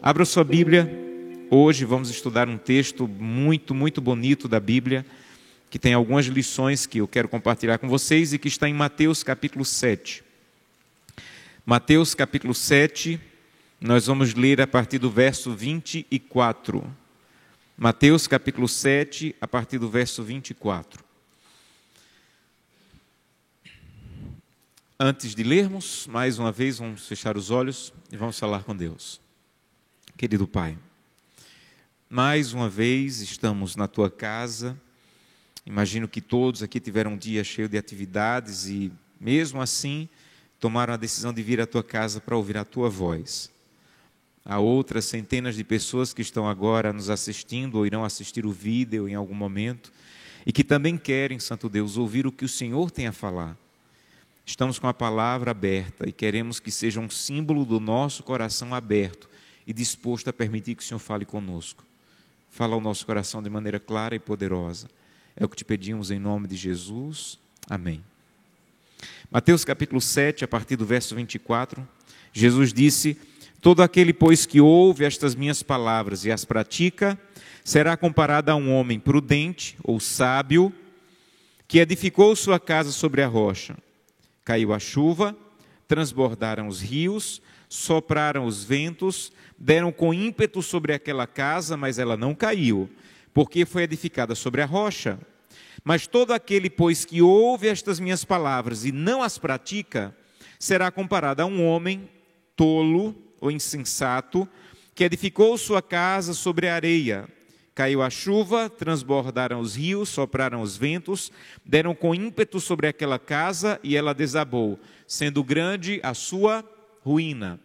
Abra sua Bíblia. Hoje vamos estudar um texto muito, muito bonito da Bíblia, que tem algumas lições que eu quero compartilhar com vocês e que está em Mateus capítulo 7. Mateus capítulo 7, nós vamos ler a partir do verso 24. Mateus capítulo 7, a partir do verso 24. Antes de lermos, mais uma vez, vamos fechar os olhos e vamos falar com Deus. Querido Pai, mais uma vez estamos na tua casa. Imagino que todos aqui tiveram um dia cheio de atividades e, mesmo assim, tomaram a decisão de vir à tua casa para ouvir a tua voz. Há outras centenas de pessoas que estão agora nos assistindo ou irão assistir o vídeo em algum momento e que também querem, Santo Deus, ouvir o que o Senhor tem a falar. Estamos com a palavra aberta e queremos que seja um símbolo do nosso coração aberto e disposto a permitir que o Senhor fale conosco. Fala ao nosso coração de maneira clara e poderosa. É o que te pedimos em nome de Jesus. Amém. Mateus capítulo 7, a partir do verso 24, Jesus disse: Todo aquele, pois, que ouve estas minhas palavras e as pratica, será comparado a um homem prudente ou sábio, que edificou sua casa sobre a rocha. Caiu a chuva, transbordaram os rios, sopraram os ventos, deram com ímpeto sobre aquela casa, mas ela não caiu, porque foi edificada sobre a rocha. Mas todo aquele, pois, que ouve estas minhas palavras e não as pratica, será comparado a um homem tolo ou insensato, que edificou sua casa sobre a areia. Caiu a chuva, transbordaram os rios, sopraram os ventos, deram com ímpeto sobre aquela casa e ela desabou, sendo grande a sua ruína.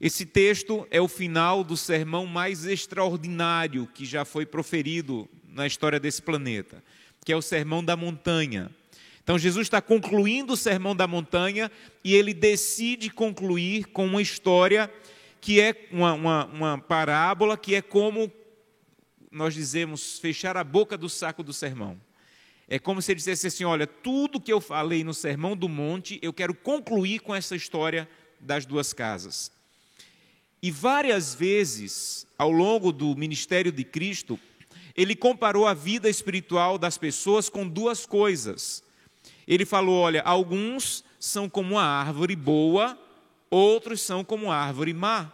Esse texto é o final do sermão mais extraordinário que já foi proferido na história desse planeta, que é o Sermão da Montanha. Então, Jesus está concluindo o Sermão da Montanha e ele decide concluir com uma história que é uma, uma, uma parábola, que é como nós dizemos, fechar a boca do saco do sermão. É como se ele dissesse assim: olha, tudo que eu falei no Sermão do Monte, eu quero concluir com essa história das duas casas. E várias vezes, ao longo do ministério de Cristo, ele comparou a vida espiritual das pessoas com duas coisas. Ele falou: olha, alguns são como a árvore boa, outros são como a árvore má.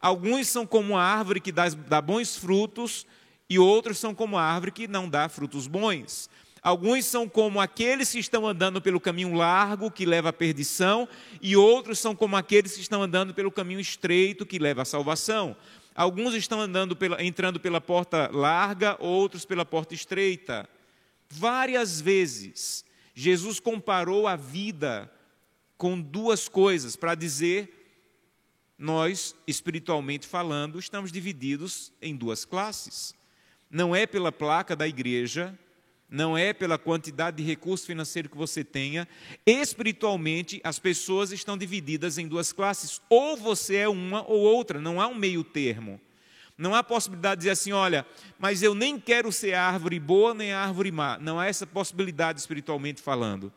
Alguns são como a árvore que dá, dá bons frutos, e outros são como a árvore que não dá frutos bons. Alguns são como aqueles que estão andando pelo caminho largo, que leva à perdição, e outros são como aqueles que estão andando pelo caminho estreito, que leva à salvação. Alguns estão andando pela, entrando pela porta larga, outros pela porta estreita. Várias vezes, Jesus comparou a vida com duas coisas para dizer: nós, espiritualmente falando, estamos divididos em duas classes. Não é pela placa da igreja, não é pela quantidade de recurso financeiro que você tenha. Espiritualmente, as pessoas estão divididas em duas classes. Ou você é uma ou outra, não há um meio termo. Não há possibilidade de dizer assim, olha, mas eu nem quero ser árvore boa nem árvore má. Não há essa possibilidade espiritualmente falando.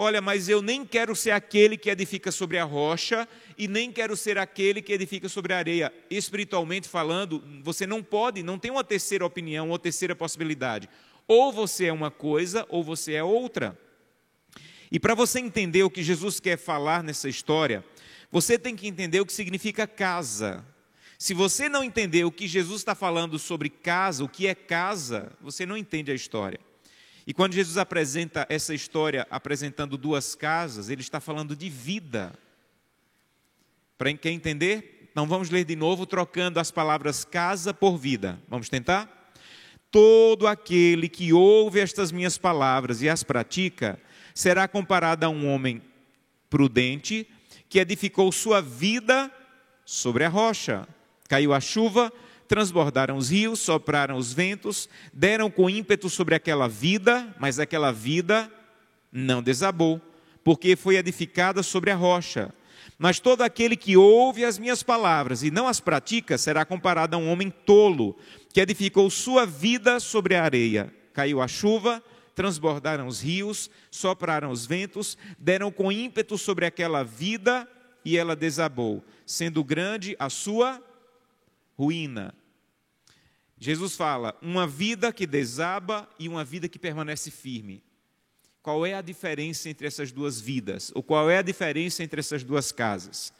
Olha, mas eu nem quero ser aquele que edifica sobre a rocha e nem quero ser aquele que edifica sobre a areia. Espiritualmente falando, você não pode, não tem uma terceira opinião ou terceira possibilidade. Ou você é uma coisa ou você é outra. E para você entender o que Jesus quer falar nessa história, você tem que entender o que significa casa. Se você não entender o que Jesus está falando sobre casa, o que é casa, você não entende a história. E quando Jesus apresenta essa história, apresentando duas casas, ele está falando de vida. Para quem entender? Então vamos ler de novo, trocando as palavras casa por vida. Vamos tentar? Todo aquele que ouve estas minhas palavras e as pratica, será comparado a um homem prudente que edificou sua vida sobre a rocha. Caiu a chuva, transbordaram os rios, sopraram os ventos, deram com ímpeto sobre aquela vida, mas aquela vida não desabou, porque foi edificada sobre a rocha. Mas todo aquele que ouve as minhas palavras e não as pratica será comparado a um homem tolo, que edificou sua vida sobre a areia. Caiu a chuva, transbordaram os rios, sopraram os ventos, deram com ímpeto sobre aquela vida e ela desabou, sendo grande a sua ruína. Jesus fala: uma vida que desaba e uma vida que permanece firme. Qual é a diferença entre essas duas vidas? Ou qual é a diferença entre essas duas casas?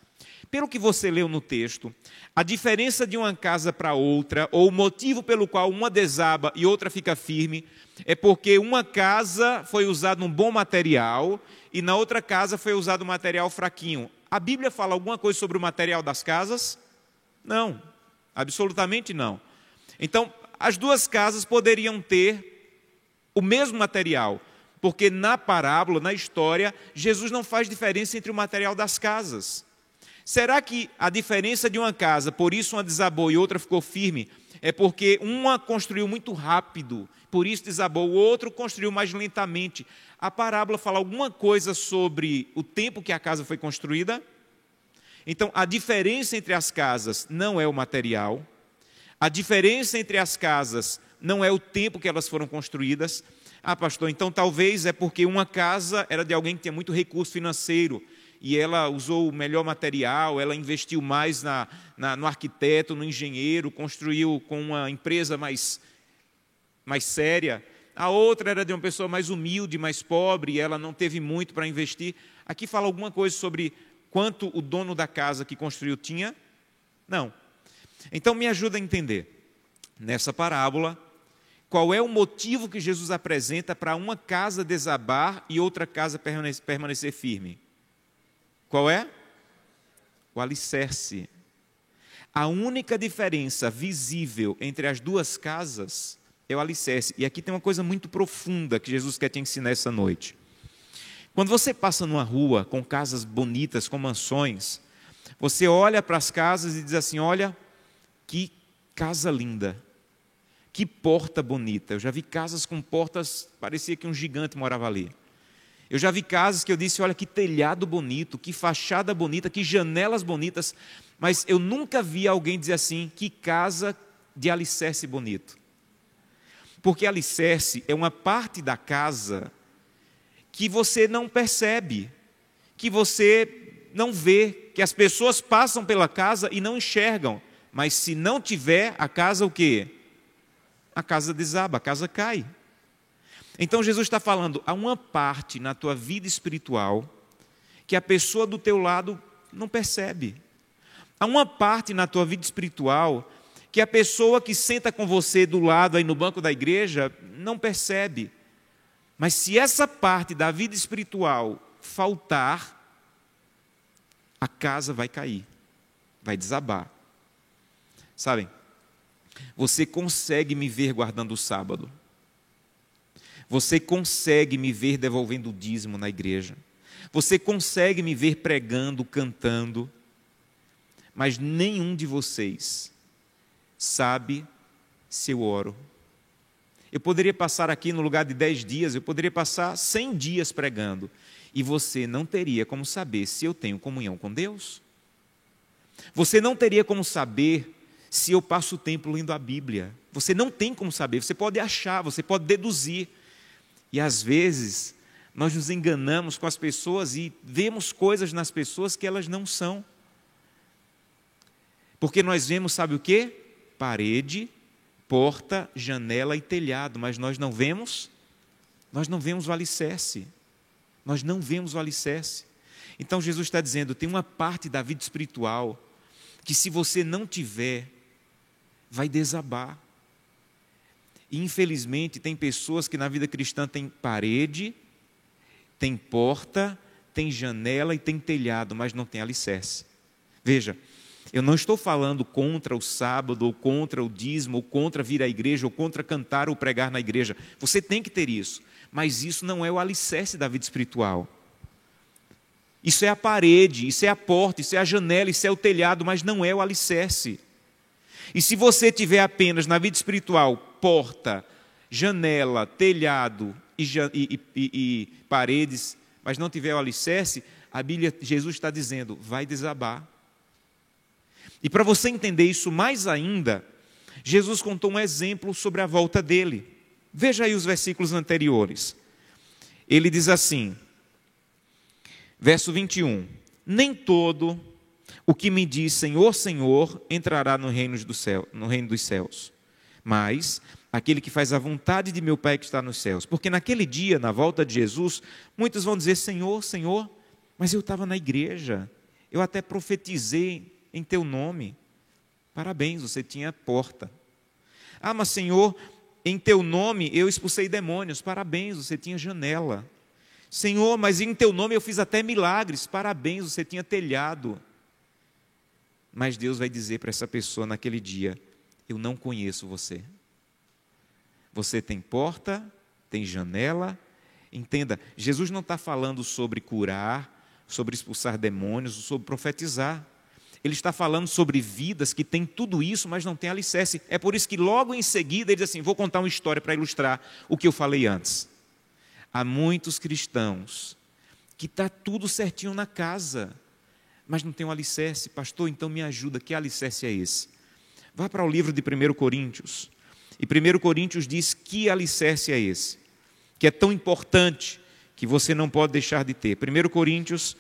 Pelo que você leu no texto, a diferença de uma casa para outra, ou o motivo pelo qual uma desaba e outra fica firme, é porque uma casa foi usado um bom material e na outra casa foi usado um material fraquinho. A Bíblia fala alguma coisa sobre o material das casas? Não, absolutamente não. Então, as duas casas poderiam ter o mesmo material, porque na parábola, na história, Jesus não faz diferença entre o material das casas. Será que a diferença de uma casa, por isso uma desabou e outra ficou firme, é porque uma construiu muito rápido, por isso desabou, o outro construiu mais lentamente? A parábola fala alguma coisa sobre o tempo que a casa foi construída? Então, a diferença entre as casas não é o material, a diferença entre as casas não é o tempo que elas foram construídas. Ah, pastor, então talvez é porque uma casa era de alguém que tinha muito recurso financeiro e ela usou o melhor material, ela investiu mais na, na, no arquiteto, no engenheiro, construiu com uma empresa mais, mais séria. A outra era de uma pessoa mais humilde, mais pobre, e ela não teve muito para investir. Aqui fala alguma coisa sobre quanto o dono da casa que construiu tinha? Não. Então me ajuda a entender, nessa parábola, qual é o motivo que Jesus apresenta para uma casa desabar e outra casa permanecer firme? Qual é? O alicerce. A única diferença visível entre as duas casas é o alicerce. E aqui tem uma coisa muito profunda que Jesus quer te ensinar essa noite. Quando você passa numa rua com casas bonitas, com mansões, você olha para as casas e diz assim: olha, que casa linda, que porta bonita. Eu já vi casas com portas, parecia que um gigante morava ali. Eu já vi casas que eu disse: olha que telhado bonito, que fachada bonita, que janelas bonitas, mas eu nunca vi alguém dizer assim: que casa de alicerce bonito. Porque alicerce é uma parte da casa que você não percebe, que você não vê, que as pessoas passam pela casa e não enxergam. Mas se não tiver, a casa o quê? A casa desaba, a casa cai. Então Jesus está falando, há uma parte na tua vida espiritual que a pessoa do teu lado não percebe. Há uma parte na tua vida espiritual que a pessoa que senta com você do lado aí no banco da igreja não percebe. Mas se essa parte da vida espiritual faltar, a casa vai cair, vai desabar. Sabem, você consegue me ver guardando o sábado. Você consegue me ver devolvendo o dízimo na igreja. Você consegue me ver pregando, cantando. Mas nenhum de vocês sabe se eu oro. Eu poderia passar aqui no lugar de dez dias, eu poderia passar cem dias pregando. E você não teria como saber se eu tenho comunhão com Deus. Você não teria como saber se eu passo o tempo lendo a Bíblia. Você não tem como saber, você pode achar, você pode deduzir. E às vezes nós nos enganamos com as pessoas e vemos coisas nas pessoas que elas não são. Porque nós vemos, sabe o que? Parede, porta, janela e telhado, mas nós não vemos, nós não vemos o alicerce. Nós não vemos o alicerce. Então Jesus está dizendo: tem uma parte da vida espiritual que se você não tiver, vai desabar. E, infelizmente, tem pessoas que na vida cristã tem parede, tem porta, tem janela e tem telhado, mas não tem alicerce. Veja, eu não estou falando contra o sábado, ou contra o dízimo, ou contra vir à igreja, ou contra cantar ou pregar na igreja. Você tem que ter isso, mas isso não é o alicerce da vida espiritual. Isso é a parede, isso é a porta, isso é a janela, isso é o telhado, mas não é o alicerce. E se você tiver apenas na vida espiritual porta, janela, telhado e, e, e, e paredes, mas não tiver o alicerce, a Bíblia, Jesus está dizendo, vai desabar. E para você entender isso mais ainda, Jesus contou um exemplo sobre a volta dele. Veja aí os versículos anteriores. Ele diz assim, verso 21: Nem todo o que me diz Senhor, Senhor entrará no reino, do céu, no reino dos céus, mas aquele que faz a vontade de meu Pai que está nos céus. Porque naquele dia, na volta de Jesus, muitos vão dizer: Senhor, Senhor, mas eu estava na igreja, eu até profetizei em teu nome. Parabéns, você tinha porta. Ah, mas Senhor, em teu nome eu expulsei demônios. Parabéns, você tinha janela. Senhor, mas em teu nome eu fiz até milagres. Parabéns, você tinha telhado. Mas Deus vai dizer para essa pessoa naquele dia: Eu não conheço você. Você tem porta, tem janela. Entenda, Jesus não está falando sobre curar, sobre expulsar demônios, sobre profetizar. Ele está falando sobre vidas que têm tudo isso, mas não têm alicerce. É por isso que logo em seguida ele diz assim: vou contar uma história para ilustrar o que eu falei antes. Há muitos cristãos que está tudo certinho na casa, mas não tem um alicerce. Pastor, então me ajuda, que alicerce é esse? Vá para o livro de 1 Coríntios. E 1 Coríntios diz que alicerce é esse, que é tão importante que você não pode deixar de ter. 1 Coríntios,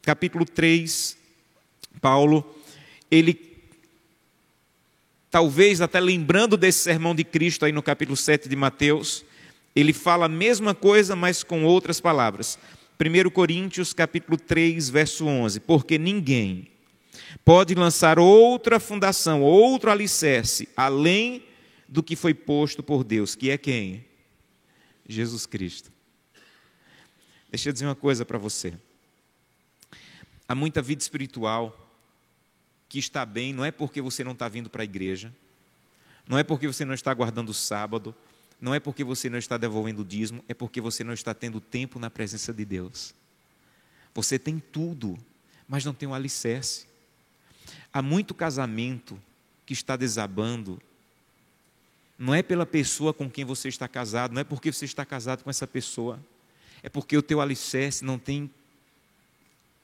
capítulo 3, Paulo, ele talvez até lembrando desse sermão de Cristo aí no capítulo 7 de Mateus, ele fala a mesma coisa, mas com outras palavras. 1 Coríntios capítulo 3, verso 11, porque ninguém pode lançar outra fundação, outro alicerce, além do que foi posto por Deus, que é quem? Jesus Cristo. Deixa eu dizer uma coisa para você. Há muita vida espiritual que está bem, não é porque você não está vindo para a igreja, não é porque você não está guardando o sábado, não é porque você não está devolvendo o dízimo, é porque você não está tendo tempo na presença de Deus. Você tem tudo, mas não tem o um alicerce. Há muito casamento que está desabando, não é pela pessoa com quem você está casado, não é porque você está casado com essa pessoa, é porque o teu alicerce não tem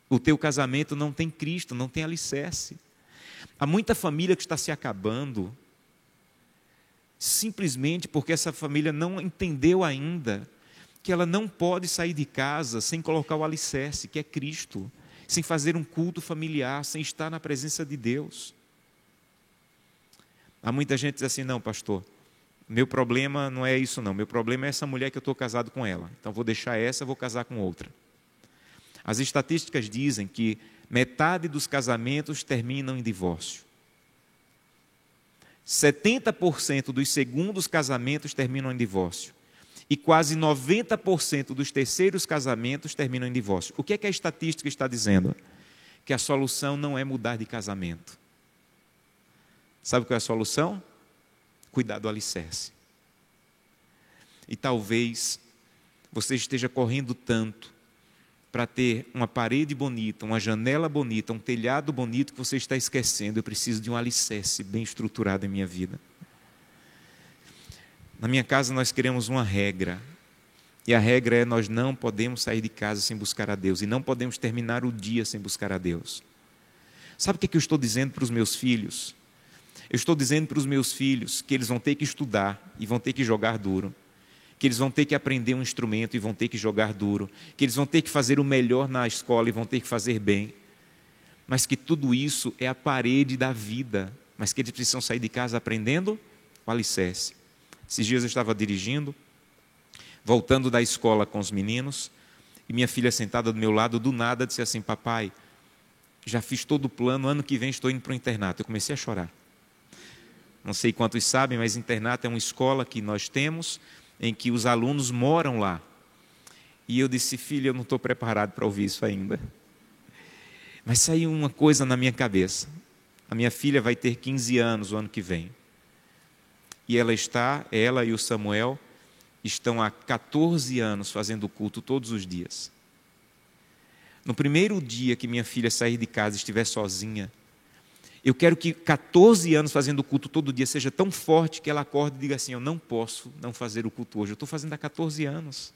o teu casamento não tem Cristo, não tem alicerce. Há muita família que está se acabando, simplesmente porque essa família não entendeu ainda que ela não pode sair de casa sem colocar o alicerce, que é Cristo, sem fazer um culto familiar, sem estar na presença de Deus. Há muita gente que diz assim: não, pastor, meu problema não é isso, não. Meu problema é essa mulher que eu estou casado com ela. Então vou deixar essa, vou casar com outra. As estatísticas dizem que metade dos casamentos terminam em divórcio. 70% dos segundos casamentos terminam em divórcio. E quase 90% dos terceiros casamentos terminam em divórcio. O que é que a estatística está dizendo? Que a solução não é mudar de casamento. Sabe qual é a solução? Cuidar do alicerce. E talvez você esteja correndo tanto para ter uma parede bonita, uma janela bonita, um telhado bonito que você está esquecendo. Eu preciso de um alicerce bem estruturado em minha vida. Na minha casa nós queremos uma regra. E a regra é nós não podemos sair de casa sem buscar a Deus e não podemos terminar o dia sem buscar a Deus. Sabe o que eu estou dizendo para os meus filhos? Eu estou dizendo para os meus filhos que eles vão ter que estudar e vão ter que jogar duro que eles vão ter que aprender um instrumento e vão ter que jogar duro, que eles vão ter que fazer o melhor na escola e vão ter que fazer bem, mas que tudo isso é a parede da vida, mas que eles precisam sair de casa aprendendo o alicerce. Esses dias eu estava dirigindo, voltando da escola com os meninos, e minha filha sentada do meu lado, do nada, disse assim: Papai, já fiz todo o plano, ano que vem estou indo para o internato. Eu comecei a chorar. Não sei quantos sabem, mas internato é uma escola que nós temos em que os alunos moram lá. E eu disse, filha, eu não estou preparado para ouvir isso ainda. Mas saiu uma coisa na minha cabeça. A minha filha vai ter 15 anos o ano que vem. E ela está, ela e o Samuel, estão há 14 anos fazendo culto todos os dias. No primeiro dia que minha filha sair de casa e estiver sozinha, eu quero que 14 anos fazendo o culto todo dia seja tão forte que ela acorde e diga assim: Eu não posso não fazer o culto hoje. Eu estou fazendo há 14 anos.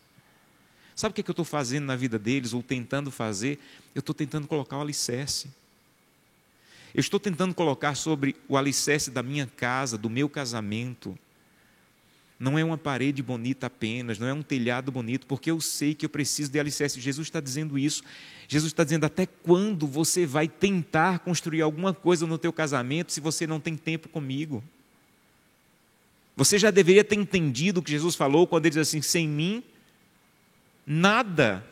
Sabe o que eu estou fazendo na vida deles, ou tentando fazer? Eu estou tentando colocar o alicerce. Eu estou tentando colocar sobre o alicerce da minha casa, do meu casamento, não é uma parede bonita apenas, não é um telhado bonito, porque eu sei que eu preciso de alicerce. Jesus está dizendo isso. Jesus está dizendo até quando você vai tentar construir alguma coisa no teu casamento se você não tem tempo comigo? Você já deveria ter entendido o que Jesus falou quando ele diz assim: sem mim, nada.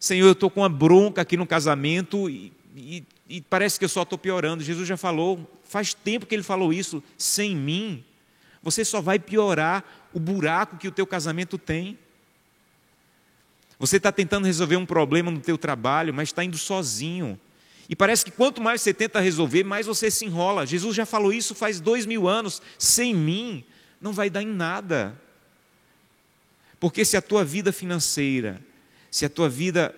Senhor, eu estou com uma bronca aqui no casamento e, e, e parece que eu só estou piorando. Jesus já falou, faz tempo que ele falou isso, sem mim, você só vai piorar o buraco que o teu casamento tem. Você está tentando resolver um problema no teu trabalho, mas está indo sozinho. E parece que quanto mais você tenta resolver, mais você se enrola. Jesus já falou isso faz dois mil anos. Sem mim, não vai dar em nada. Porque se a tua vida financeira, se a tua vida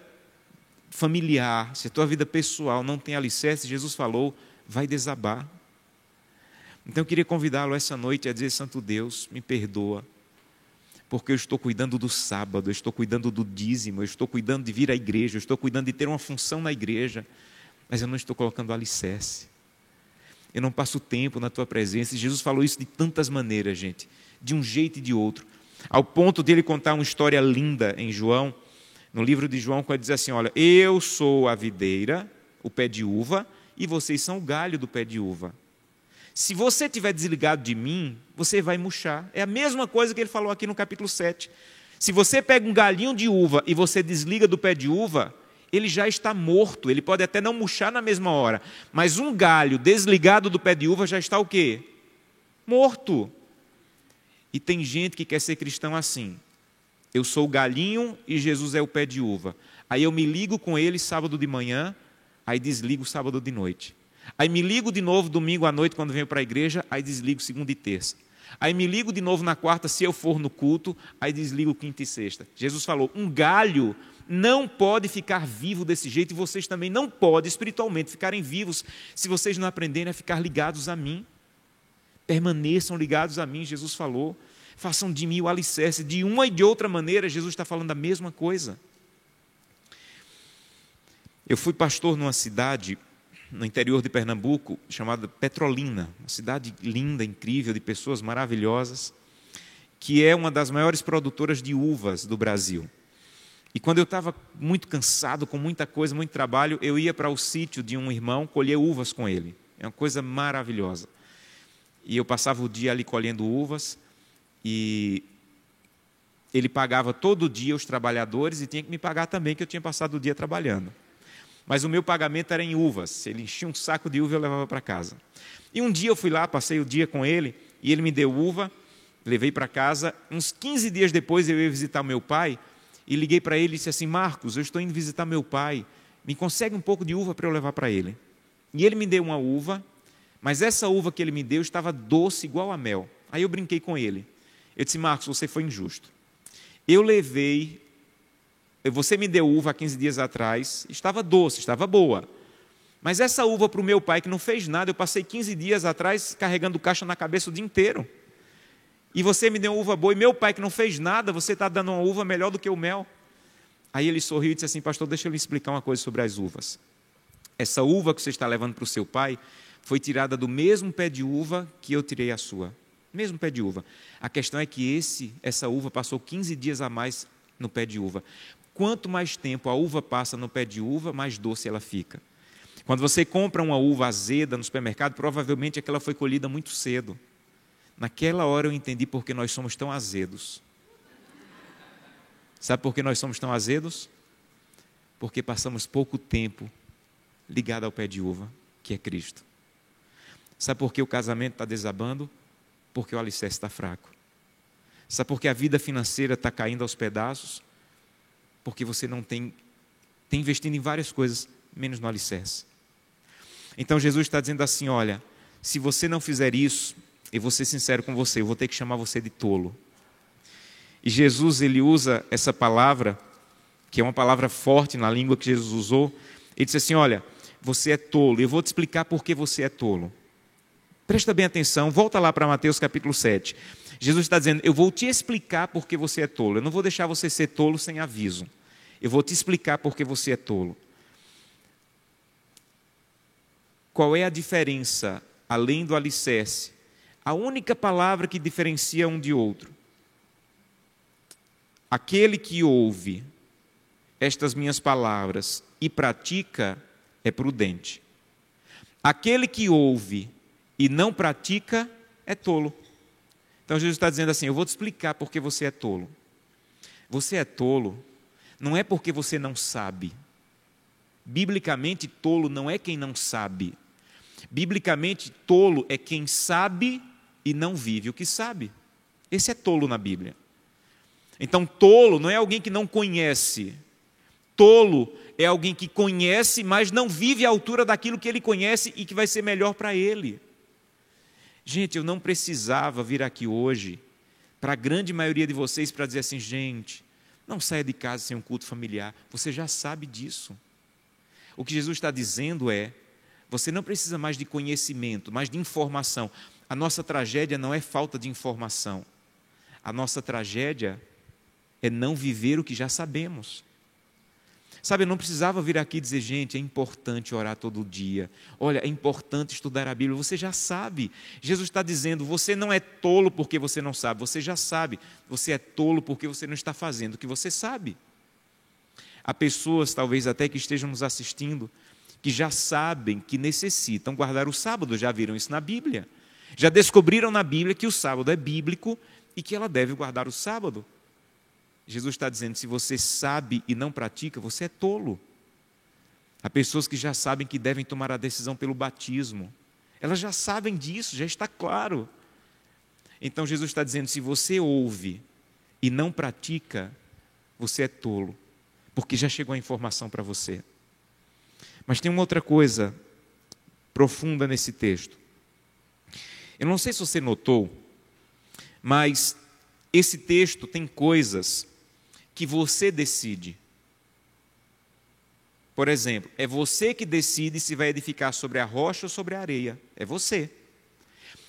familiar, se a tua vida pessoal não tem alicerce, Jesus falou, vai desabar. Então eu queria convidá-lo essa noite a dizer: Santo Deus, me perdoa, porque eu estou cuidando do sábado, eu estou cuidando do dízimo, eu estou cuidando de vir à igreja, eu estou cuidando de ter uma função na igreja, mas eu não estou colocando alicerce. Eu não passo tempo na tua presença. E Jesus falou isso de tantas maneiras, gente, de um jeito e de outro, ao ponto dele contar uma história linda em João, no livro de João, quando ele diz assim: Olha, eu sou a videira, o pé de uva, e vocês são o galho do pé de uva. Se você estiver desligado de mim, você vai murchar. É a mesma coisa que ele falou aqui no capítulo 7. Se você pega um galinho de uva e você desliga do pé de uva, ele já está morto. Ele pode até não murchar na mesma hora, mas um galho desligado do pé de uva já está o quê? Morto. E tem gente que quer ser cristão assim. Eu sou o galinho e Jesus é o pé de uva. Aí eu me ligo com ele sábado de manhã, aí desligo sábado de noite. Aí me ligo de novo domingo à noite quando venho para a igreja, aí desligo segunda e terça. Aí me ligo de novo na quarta se eu for no culto, aí desligo quinta e sexta. Jesus falou: um galho não pode ficar vivo desse jeito e vocês também não podem espiritualmente ficarem vivos se vocês não aprenderem a ficar ligados a mim. Permaneçam ligados a mim, Jesus falou. Façam de mim o alicerce. De uma e de outra maneira, Jesus está falando a mesma coisa. Eu fui pastor numa cidade no interior de Pernambuco, chamada Petrolina, uma cidade linda, incrível, de pessoas maravilhosas, que é uma das maiores produtoras de uvas do Brasil. E quando eu estava muito cansado, com muita coisa, muito trabalho, eu ia para o sítio de um irmão colher uvas com ele. É uma coisa maravilhosa. E eu passava o dia ali colhendo uvas e ele pagava todo dia os trabalhadores e tinha que me pagar também, que eu tinha passado o dia trabalhando mas o meu pagamento era em uvas. Ele enchia um saco de uva e eu levava para casa. E um dia eu fui lá, passei o dia com ele, e ele me deu uva, levei para casa. Uns 15 dias depois eu ia visitar meu pai, e liguei para ele e disse assim: Marcos, eu estou indo visitar meu pai, me consegue um pouco de uva para eu levar para ele. E ele me deu uma uva, mas essa uva que ele me deu estava doce igual a mel. Aí eu brinquei com ele. Eu disse: Marcos, você foi injusto. Eu levei você me deu uva há 15 dias atrás, estava doce, estava boa. Mas essa uva para o meu pai, que não fez nada, eu passei 15 dias atrás carregando caixa na cabeça o dia inteiro. E você me deu uma uva boa, e meu pai, que não fez nada, você está dando uma uva melhor do que o mel. Aí ele sorriu e disse assim: Pastor, deixa eu lhe explicar uma coisa sobre as uvas. Essa uva que você está levando para o seu pai foi tirada do mesmo pé de uva que eu tirei a sua. Mesmo pé de uva. A questão é que esse, essa uva passou 15 dias a mais no pé de uva. Quanto mais tempo a uva passa no pé de uva, mais doce ela fica. Quando você compra uma uva azeda no supermercado, provavelmente aquela foi colhida muito cedo. Naquela hora eu entendi por que nós somos tão azedos. Sabe por que nós somos tão azedos? Porque passamos pouco tempo ligado ao pé de uva, que é Cristo. Sabe por que o casamento está desabando? Porque o alicerce está fraco. Sabe por que a vida financeira está caindo aos pedaços? Porque você não tem, tem investido em várias coisas, menos no alicerce. Então Jesus está dizendo assim: olha, se você não fizer isso, eu vou ser sincero com você, eu vou ter que chamar você de tolo. E Jesus ele usa essa palavra, que é uma palavra forte na língua que Jesus usou. Ele disse assim: olha, você é tolo. Eu vou te explicar por que você é tolo. Presta bem atenção, volta lá para Mateus capítulo 7. Jesus está dizendo: Eu vou te explicar por que você é tolo. Eu não vou deixar você ser tolo sem aviso. Eu vou te explicar por que você é tolo. Qual é a diferença, além do alicerce? A única palavra que diferencia um de outro Aquele que ouve estas minhas palavras e pratica é prudente. Aquele que ouve e não pratica é tolo. Então Jesus está dizendo assim: Eu vou te explicar porque você é tolo. Você é tolo não é porque você não sabe. Biblicamente, tolo não é quem não sabe. Biblicamente, tolo é quem sabe e não vive o que sabe. Esse é tolo na Bíblia. Então, tolo não é alguém que não conhece. Tolo é alguém que conhece, mas não vive à altura daquilo que ele conhece e que vai ser melhor para ele. Gente, eu não precisava vir aqui hoje, para a grande maioria de vocês, para dizer assim: gente, não saia de casa sem um culto familiar. Você já sabe disso. O que Jesus está dizendo é: você não precisa mais de conhecimento, mais de informação. A nossa tragédia não é falta de informação. A nossa tragédia é não viver o que já sabemos. Sabe, eu não precisava vir aqui dizer, gente, é importante orar todo dia. Olha, é importante estudar a Bíblia. Você já sabe. Jesus está dizendo, você não é tolo porque você não sabe. Você já sabe. Você é tolo porque você não está fazendo o que você sabe. Há pessoas, talvez até que estejam nos assistindo, que já sabem que necessitam guardar o sábado, já viram isso na Bíblia. Já descobriram na Bíblia que o sábado é bíblico e que ela deve guardar o sábado. Jesus está dizendo: se você sabe e não pratica, você é tolo. Há pessoas que já sabem que devem tomar a decisão pelo batismo. Elas já sabem disso, já está claro. Então Jesus está dizendo: se você ouve e não pratica, você é tolo, porque já chegou a informação para você. Mas tem uma outra coisa profunda nesse texto. Eu não sei se você notou, mas esse texto tem coisas que você decide. Por exemplo, é você que decide se vai edificar sobre a rocha ou sobre a areia. É você.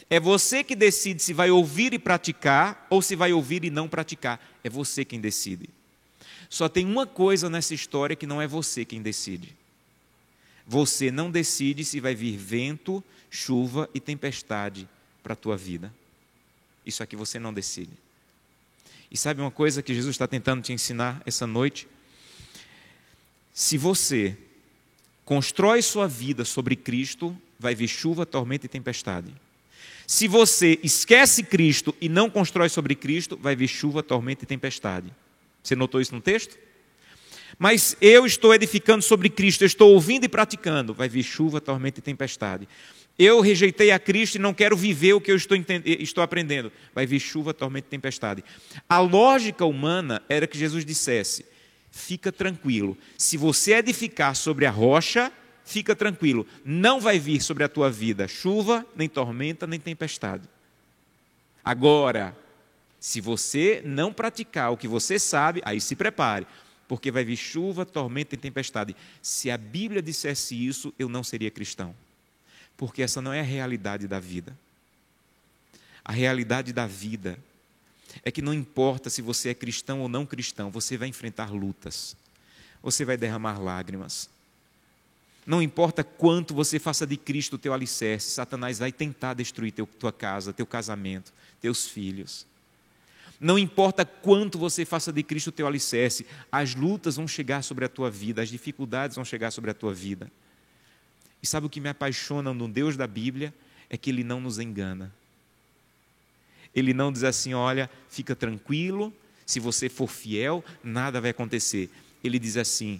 É você que decide se vai ouvir e praticar ou se vai ouvir e não praticar. É você quem decide. Só tem uma coisa nessa história que não é você quem decide. Você não decide se vai vir vento, chuva e tempestade para a tua vida. Isso aqui você não decide. E sabe uma coisa que Jesus está tentando te ensinar essa noite? Se você constrói sua vida sobre Cristo, vai vir chuva, tormenta e tempestade. Se você esquece Cristo e não constrói sobre Cristo, vai vir chuva, tormenta e tempestade. Você notou isso no texto? Mas eu estou edificando sobre Cristo, eu estou ouvindo e praticando, vai vir chuva, tormenta e tempestade. Eu rejeitei a Cristo e não quero viver o que eu estou, estou aprendendo. Vai vir chuva, tormenta e tempestade. A lógica humana era que Jesus dissesse: fica tranquilo. Se você edificar sobre a rocha, fica tranquilo. Não vai vir sobre a tua vida chuva, nem tormenta, nem tempestade. Agora, se você não praticar o que você sabe, aí se prepare, porque vai vir chuva, tormenta e tempestade. Se a Bíblia dissesse isso, eu não seria cristão porque essa não é a realidade da vida. A realidade da vida é que não importa se você é cristão ou não cristão, você vai enfrentar lutas, você vai derramar lágrimas. Não importa quanto você faça de Cristo o teu alicerce, Satanás vai tentar destruir teu, tua casa, teu casamento, teus filhos. Não importa quanto você faça de Cristo o teu alicerce, as lutas vão chegar sobre a tua vida, as dificuldades vão chegar sobre a tua vida. E sabe o que me apaixona no Deus da Bíblia? É que ele não nos engana. Ele não diz assim: olha, fica tranquilo, se você for fiel, nada vai acontecer. Ele diz assim: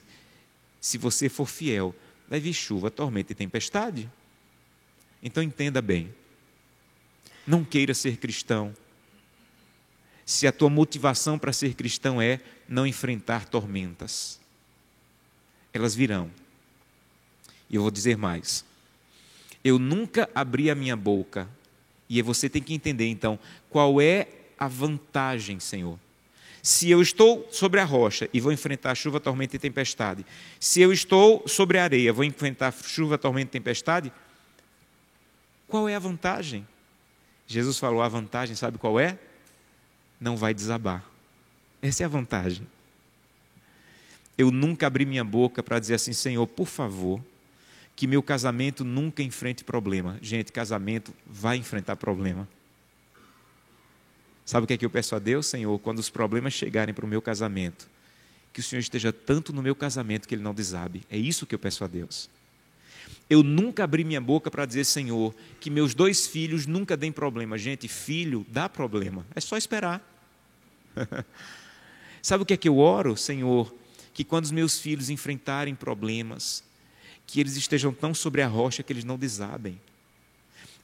se você for fiel, vai vir chuva, tormenta e tempestade. Então entenda bem. Não queira ser cristão. Se a tua motivação para ser cristão é não enfrentar tormentas, elas virão. E eu vou dizer mais. Eu nunca abri a minha boca. E você tem que entender, então, qual é a vantagem, Senhor. Se eu estou sobre a rocha e vou enfrentar chuva, tormenta e tempestade, se eu estou sobre a areia, vou enfrentar chuva, tormenta e tempestade, qual é a vantagem? Jesus falou: a vantagem, sabe qual é? Não vai desabar. Essa é a vantagem. Eu nunca abri minha boca para dizer assim, Senhor, por favor, que meu casamento nunca enfrente problema. Gente, casamento vai enfrentar problema. Sabe o que é que eu peço a Deus, Senhor? Quando os problemas chegarem para o meu casamento, que o Senhor esteja tanto no meu casamento que ele não desabe. É isso que eu peço a Deus. Eu nunca abri minha boca para dizer, Senhor, que meus dois filhos nunca deem problema. Gente, filho dá problema. É só esperar. Sabe o que é que eu oro, Senhor? Que quando os meus filhos enfrentarem problemas, que eles estejam tão sobre a rocha que eles não desabem.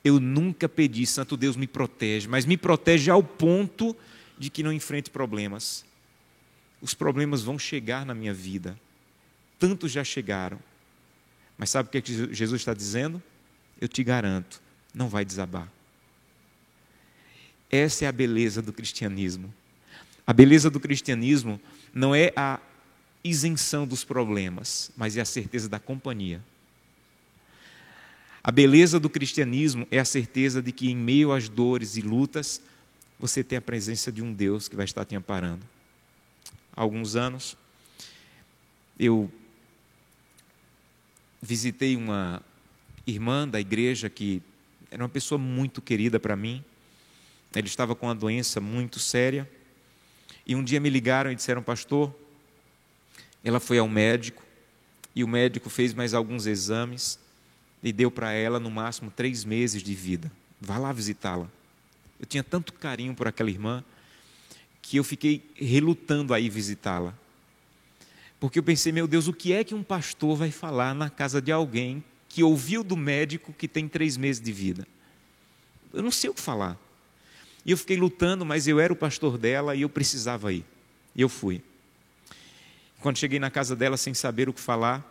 Eu nunca pedi, Santo Deus, me protege, mas me protege ao ponto de que não enfrente problemas. Os problemas vão chegar na minha vida, tantos já chegaram. Mas sabe o que Jesus está dizendo? Eu te garanto, não vai desabar. Essa é a beleza do cristianismo. A beleza do cristianismo não é a isenção dos problemas, mas é a certeza da companhia. A beleza do cristianismo é a certeza de que, em meio às dores e lutas, você tem a presença de um Deus que vai estar te amparando. Há alguns anos, eu visitei uma irmã da igreja que era uma pessoa muito querida para mim. Ele estava com uma doença muito séria. E um dia me ligaram e disseram, pastor, ela foi ao médico e o médico fez mais alguns exames e deu para ela no máximo três meses de vida. Vá lá visitá-la. Eu tinha tanto carinho por aquela irmã que eu fiquei relutando a ir visitá-la. Porque eu pensei, meu Deus, o que é que um pastor vai falar na casa de alguém que ouviu do médico que tem três meses de vida? Eu não sei o que falar. E eu fiquei lutando, mas eu era o pastor dela e eu precisava ir. E eu fui. Quando cheguei na casa dela sem saber o que falar,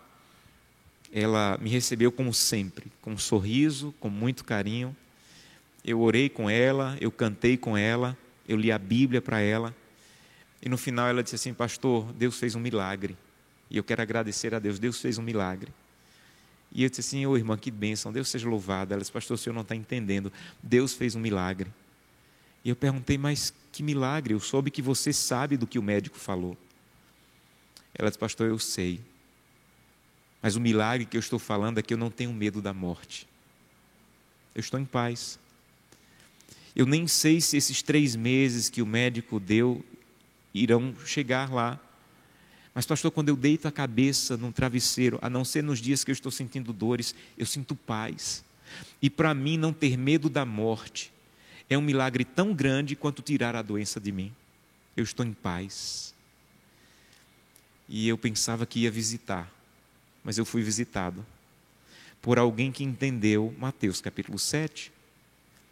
ela me recebeu como sempre, com um sorriso, com muito carinho. Eu orei com ela, eu cantei com ela, eu li a Bíblia para ela. E no final ela disse assim: Pastor, Deus fez um milagre. E eu quero agradecer a Deus, Deus fez um milagre. E eu disse assim: Ô oh, irmã, que bênção, Deus seja louvado. Ela disse: Pastor, o senhor não está entendendo. Deus fez um milagre. E eu perguntei: Mas que milagre? Eu soube que você sabe do que o médico falou. Ela disse, pastor, eu sei. Mas o milagre que eu estou falando é que eu não tenho medo da morte. Eu estou em paz. Eu nem sei se esses três meses que o médico deu irão chegar lá. Mas, pastor, quando eu deito a cabeça num travesseiro, a não ser nos dias que eu estou sentindo dores, eu sinto paz. E para mim, não ter medo da morte é um milagre tão grande quanto tirar a doença de mim. Eu estou em paz e eu pensava que ia visitar, mas eu fui visitado por alguém que entendeu Mateus capítulo 7.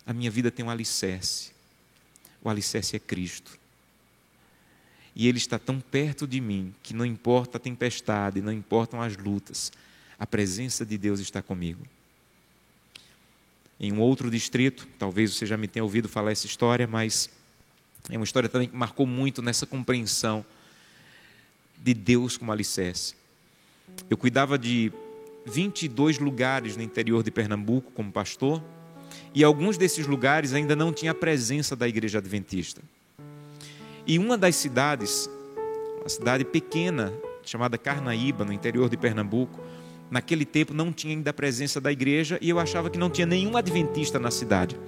A minha vida tem um alicerce. O alicerce é Cristo. E Ele está tão perto de mim que não importa a tempestade, não importam as lutas, a presença de Deus está comigo. Em um outro distrito, talvez você já me tenha ouvido falar essa história, mas é uma história também que marcou muito nessa compreensão de Deus como alicerce. Eu cuidava de 22 lugares no interior de Pernambuco como pastor, e alguns desses lugares ainda não tinha a presença da igreja adventista. E uma das cidades, uma cidade pequena, chamada Carnaíba, no interior de Pernambuco, naquele tempo não tinha ainda a presença da igreja e eu achava que não tinha nenhum adventista na cidade.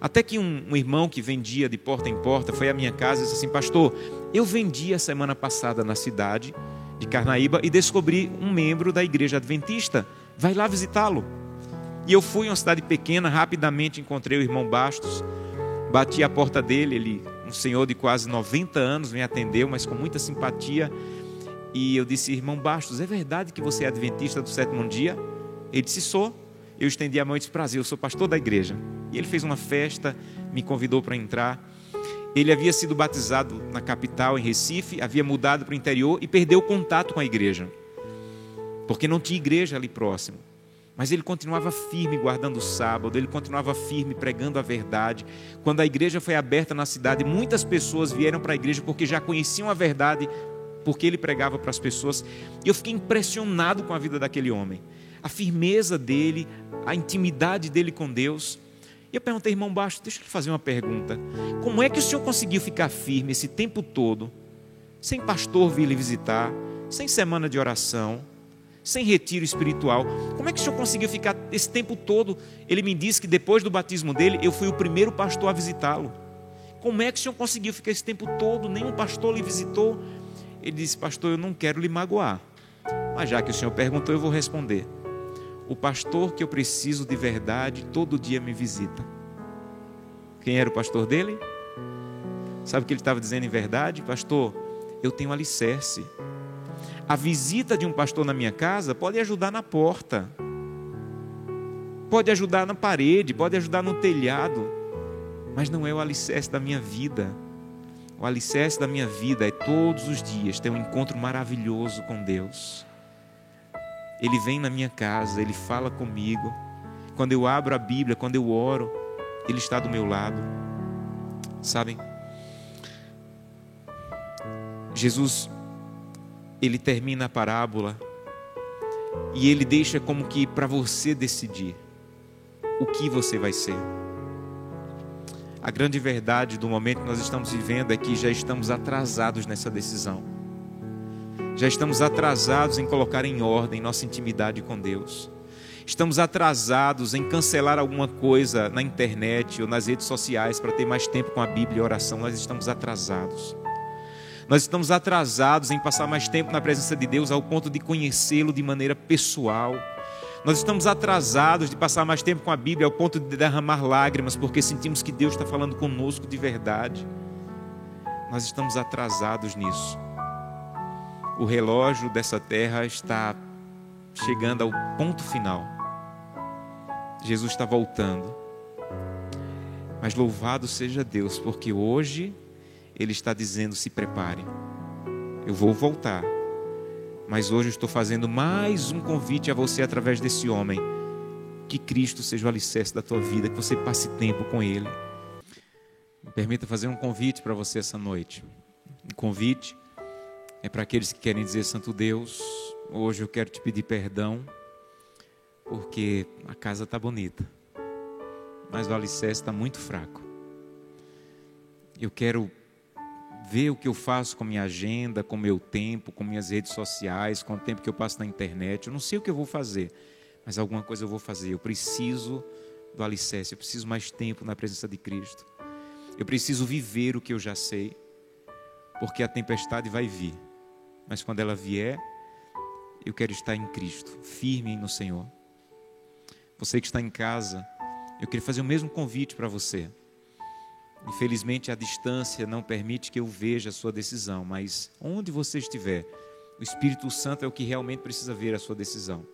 Até que um, um, irmão que vendia de porta em porta foi à minha casa e disse assim: Pastor, eu vendi a semana passada na cidade de Carnaíba e descobri um membro da igreja adventista. Vai lá visitá-lo. E eu fui em uma cidade pequena, rapidamente encontrei o irmão Bastos, bati a porta dele, ele, um senhor de quase 90 anos, me atendeu, mas com muita simpatia e eu disse, irmão Bastos, é verdade que você é adventista do sétimo dia? Ele disse, sou. Eu estendi a mão e disse, prazer, eu sou pastor da igreja. E ele fez uma festa, me convidou para entrar. Ele havia sido batizado na capital, em Recife, havia mudado para o interior e perdeu o contato com a igreja. Porque não tinha igreja ali próximo. Mas ele continuava firme guardando o sábado, ele continuava firme pregando a verdade. Quando a igreja foi aberta na cidade, muitas pessoas vieram para a igreja porque já conheciam a verdade porque ele pregava para as pessoas. E eu fiquei impressionado com a vida daquele homem, a firmeza dele, a intimidade dele com Deus. E eu perguntei, irmão Baixo, deixa eu lhe fazer uma pergunta. Como é que o senhor conseguiu ficar firme esse tempo todo, sem pastor vir lhe visitar, sem semana de oração, sem retiro espiritual? Como é que o senhor conseguiu ficar esse tempo todo? Ele me disse que depois do batismo dele, eu fui o primeiro pastor a visitá-lo. Como é que o senhor conseguiu ficar esse tempo todo? Nenhum pastor lhe visitou. Ele disse: Pastor, eu não quero lhe magoar. Mas já que o senhor perguntou, eu vou responder. O pastor que eu preciso de verdade todo dia me visita. Quem era o pastor dele? Sabe o que ele estava dizendo em verdade? Pastor, eu tenho alicerce. A visita de um pastor na minha casa pode ajudar na porta, pode ajudar na parede, pode ajudar no telhado, mas não é o alicerce da minha vida. O alicerce da minha vida é todos os dias ter um encontro maravilhoso com Deus. Ele vem na minha casa, ele fala comigo. Quando eu abro a Bíblia, quando eu oro, ele está do meu lado. Sabem? Jesus ele termina a parábola e ele deixa como que para você decidir o que você vai ser. A grande verdade do momento que nós estamos vivendo é que já estamos atrasados nessa decisão. Já estamos atrasados em colocar em ordem nossa intimidade com Deus. Estamos atrasados em cancelar alguma coisa na internet ou nas redes sociais para ter mais tempo com a Bíblia e oração. Nós estamos atrasados. Nós estamos atrasados em passar mais tempo na presença de Deus ao ponto de conhecê-lo de maneira pessoal. Nós estamos atrasados de passar mais tempo com a Bíblia ao ponto de derramar lágrimas porque sentimos que Deus está falando conosco de verdade. Nós estamos atrasados nisso. O relógio dessa terra está chegando ao ponto final. Jesus está voltando. Mas louvado seja Deus, porque hoje ele está dizendo: se prepare, eu vou voltar. Mas hoje eu estou fazendo mais um convite a você através desse homem. Que Cristo seja o alicerce da tua vida, que você passe tempo com Ele. Me permita fazer um convite para você essa noite. Um convite é para aqueles que querem dizer: Santo Deus, hoje eu quero te pedir perdão, porque a casa está bonita, mas o alicerce está muito fraco. Eu quero ver o que eu faço com minha agenda, com meu tempo, com minhas redes sociais, com o tempo que eu passo na internet. Eu não sei o que eu vou fazer, mas alguma coisa eu vou fazer. Eu preciso do alicerce, eu preciso mais tempo na presença de Cristo. Eu preciso viver o que eu já sei, porque a tempestade vai vir, mas quando ela vier, eu quero estar em Cristo, firme no Senhor. Você que está em casa, eu queria fazer o mesmo convite para você. Infelizmente, a distância não permite que eu veja a sua decisão, mas onde você estiver, o Espírito Santo é o que realmente precisa ver a sua decisão.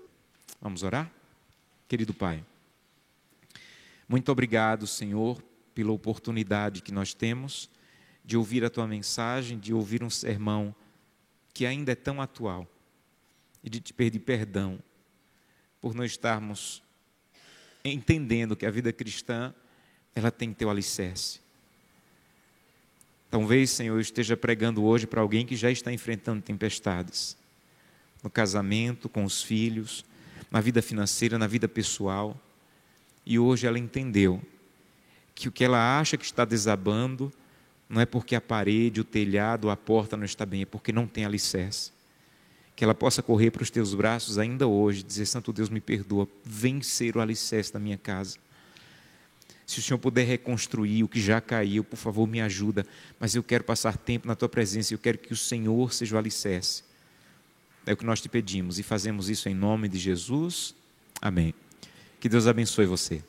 Vamos orar? Querido Pai, muito obrigado, Senhor, pela oportunidade que nós temos de ouvir a tua mensagem, de ouvir um sermão que ainda é tão atual e de te pedir perdão por não estarmos entendendo que a vida cristã ela tem teu alicerce. Talvez, Senhor, eu esteja pregando hoje para alguém que já está enfrentando tempestades no casamento, com os filhos, na vida financeira, na vida pessoal. E hoje ela entendeu que o que ela acha que está desabando não é porque a parede, o telhado, a porta não está bem, é porque não tem alicerce. Que ela possa correr para os teus braços ainda hoje, dizer: Santo Deus, me perdoa, vencer o alicerce da minha casa. Se o Senhor puder reconstruir o que já caiu, por favor, me ajuda. Mas eu quero passar tempo na tua presença. Eu quero que o Senhor seja o alicerce. É o que nós te pedimos e fazemos isso em nome de Jesus. Amém. Que Deus abençoe você.